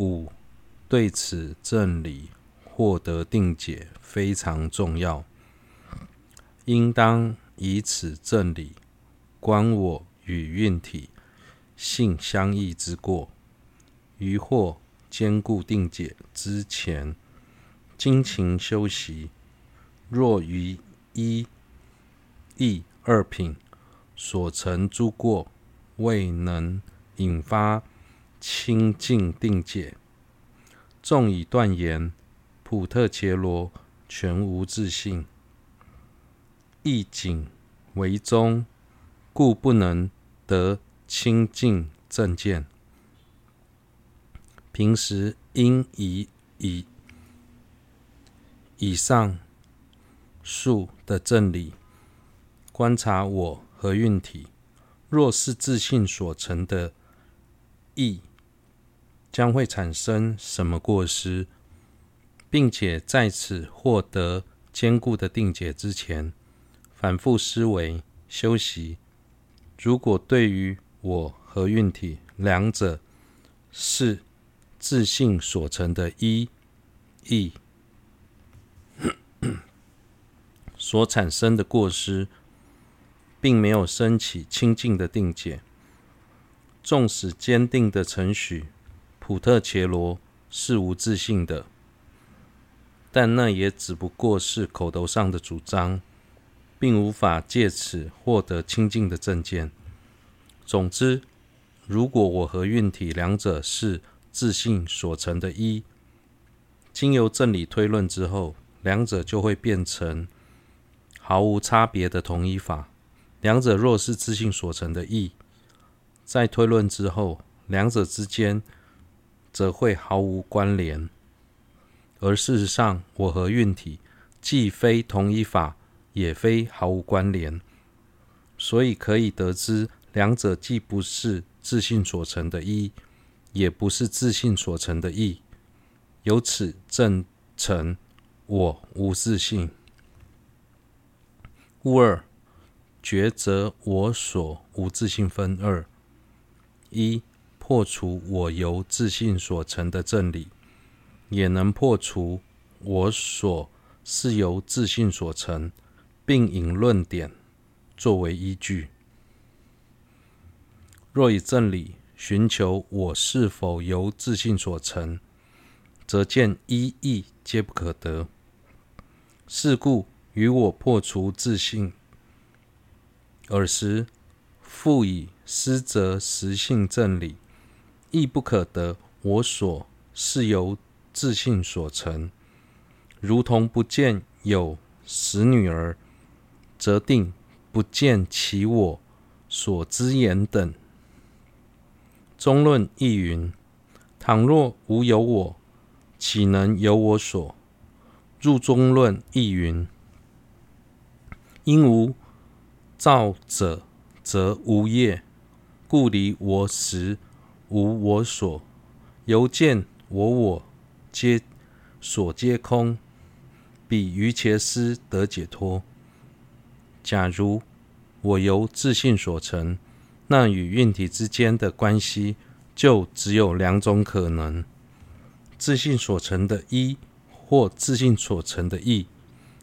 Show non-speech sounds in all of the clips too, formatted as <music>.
五，对此正理获得定解非常重要，应当以此正理观我与运体性相异之过，于或坚固定解之前，精勤修习。若于一义二品所成诸过未能引发清净定界，纵以断言普特伽罗全无自性，义仅为宗，故不能得清净正见。平时应以以以上。述的正理，观察我和运体，若是自信所成的义，将会产生什么过失，并且在此获得坚固的定解之前，反复思维修习。如果对于我和运体两者是自信所成的一意。<coughs> 所产生的过失，并没有升起清净的定解。纵使坚定的承许普特切罗是无自信的，但那也只不过是口头上的主张，并无法借此获得清净的正见。总之，如果我和运体两者是自信所成的一，经由正理推论之后，两者就会变成。毫无差别的同一法，两者若是自信所成的义，在推论之后，两者之间则会毫无关联。而事实上，我和运体既非同一法，也非毫无关联，所以可以得知，两者既不是自信所成的一，也不是自信所成的义。由此证成我无自信。故二，抉择我所无自信分二：一、破除我由自信所成的正理，也能破除我所是由自信所成，并引论点作为依据。若以正理寻求我是否由自信所成，则见一义皆不可得。是故。于我破除自信，尔时复以失则实性正理，亦不可得。我所是由自信所成，如同不见有使女儿，则定不见其我所之言等。中论亦云：倘若无有我，岂能有我所？入中论亦云。因无造者，则无业，故离我时无我所，由见我我皆所皆空，彼瑜伽师得解脱。假如我由自信所成，那与运体之间的关系就只有两种可能：自信所成的一，或自信所成的异。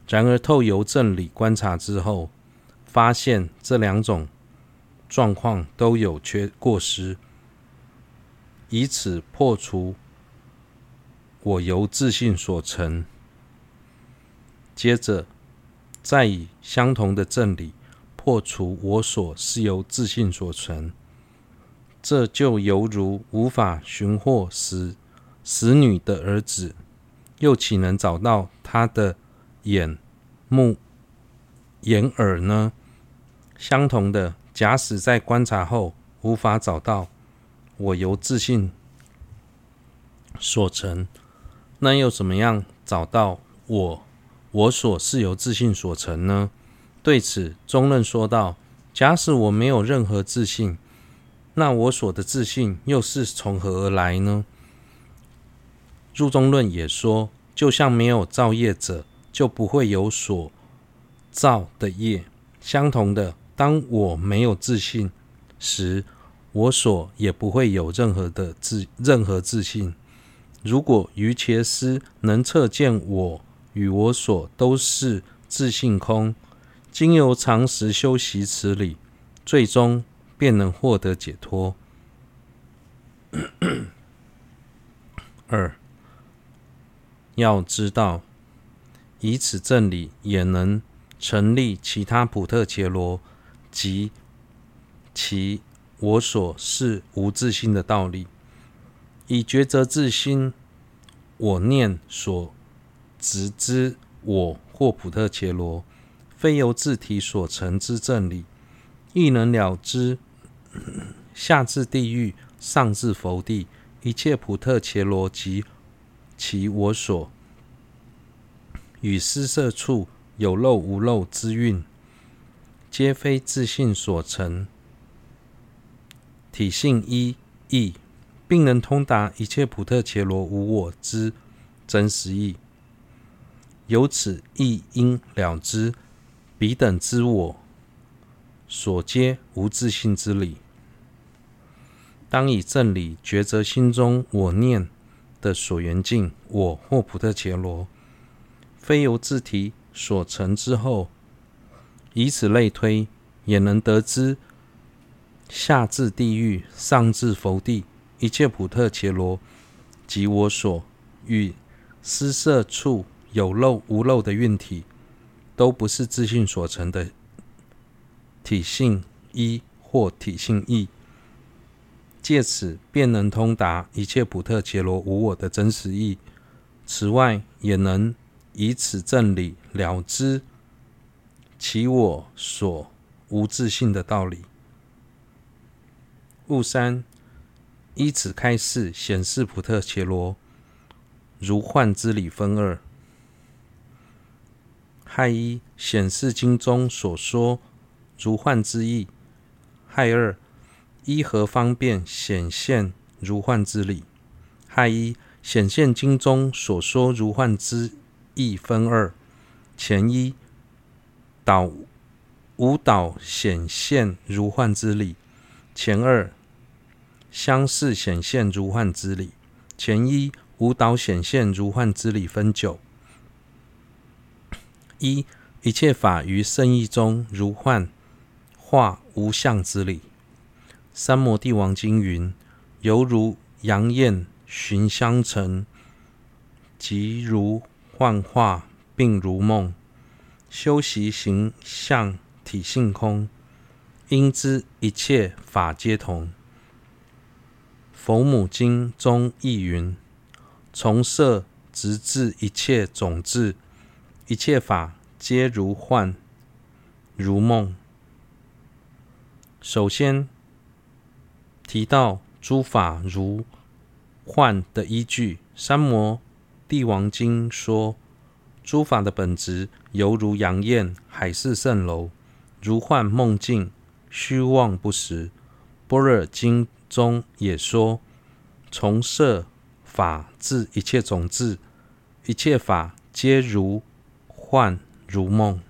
然而，透由正理观察之后，发现这两种状况都有缺过失，以此破除我由自信所成。接着，再以相同的正理破除我所是由自信所成，这就犹如无法寻获使使女的儿子，又岂能找到他的眼、目、眼、耳呢？相同的，假使在观察后无法找到我由自信所成，那又怎么样找到我？我所是由自信所成呢？对此，中论说道：假使我没有任何自信，那我所的自信又是从何而来呢？入中论也说，就像没有造业者。就不会有所造的业。相同的，当我没有自信时，我所也不会有任何的自任何自信。如果于切师能测见我与我所都是自信空，经由常识修习此理，最终便能获得解脱。<clears throat> 二，要知道，以此正理也能成立其他普特伽罗及其我所是无自性的道理。以抉择自心，我念所执之我或普特伽罗，非由自体所成之正理，亦能了知 <clears throat> 下至地狱，上至佛地。一切普特伽罗及其我所与施设处有漏无漏之蕴，皆非自信所成，体性一义，并能通达一切普特伽罗无我之真实义。由此亦应了知彼等之我所皆无自性之理。当以正理抉择心中我念的所缘境，我或普特伽罗，非由自体所成之后，以此类推，也能得知下至地狱，上至佛地，一切普特伽罗及我所与施设处有漏无漏的运体，都不是自信所成的体性一或体性一。借此便能通达一切普特伽罗无我的真实义。此外，也能以此正理了知其我所无自信的道理。物三，依此开示显示普特伽罗如幻之理分二：亥一，显示经中所说如幻之意；亥二。依何方便显现如幻之理？亥一，显现经中所说如幻之意分二：前一导无导显现如幻之理；前二相似显现如幻之理。前一无导显现如幻之理分九：一一切法于圣意中如幻化无相之理。三摩地王经云：“犹如阳焰寻香尘，即如幻化，并如梦。修习形象体性空，应知一切法皆同。”佛母经中亦云：“从色直至一切种智，一切法皆如幻，如梦。”首先。提到诸法如幻的依据，《三摩地王经》说，诸法的本质犹如阳焰、海市蜃楼，如幻梦境、虚妄不实。《般若经》中也说，从色法至一切种智，一切法皆如幻如梦。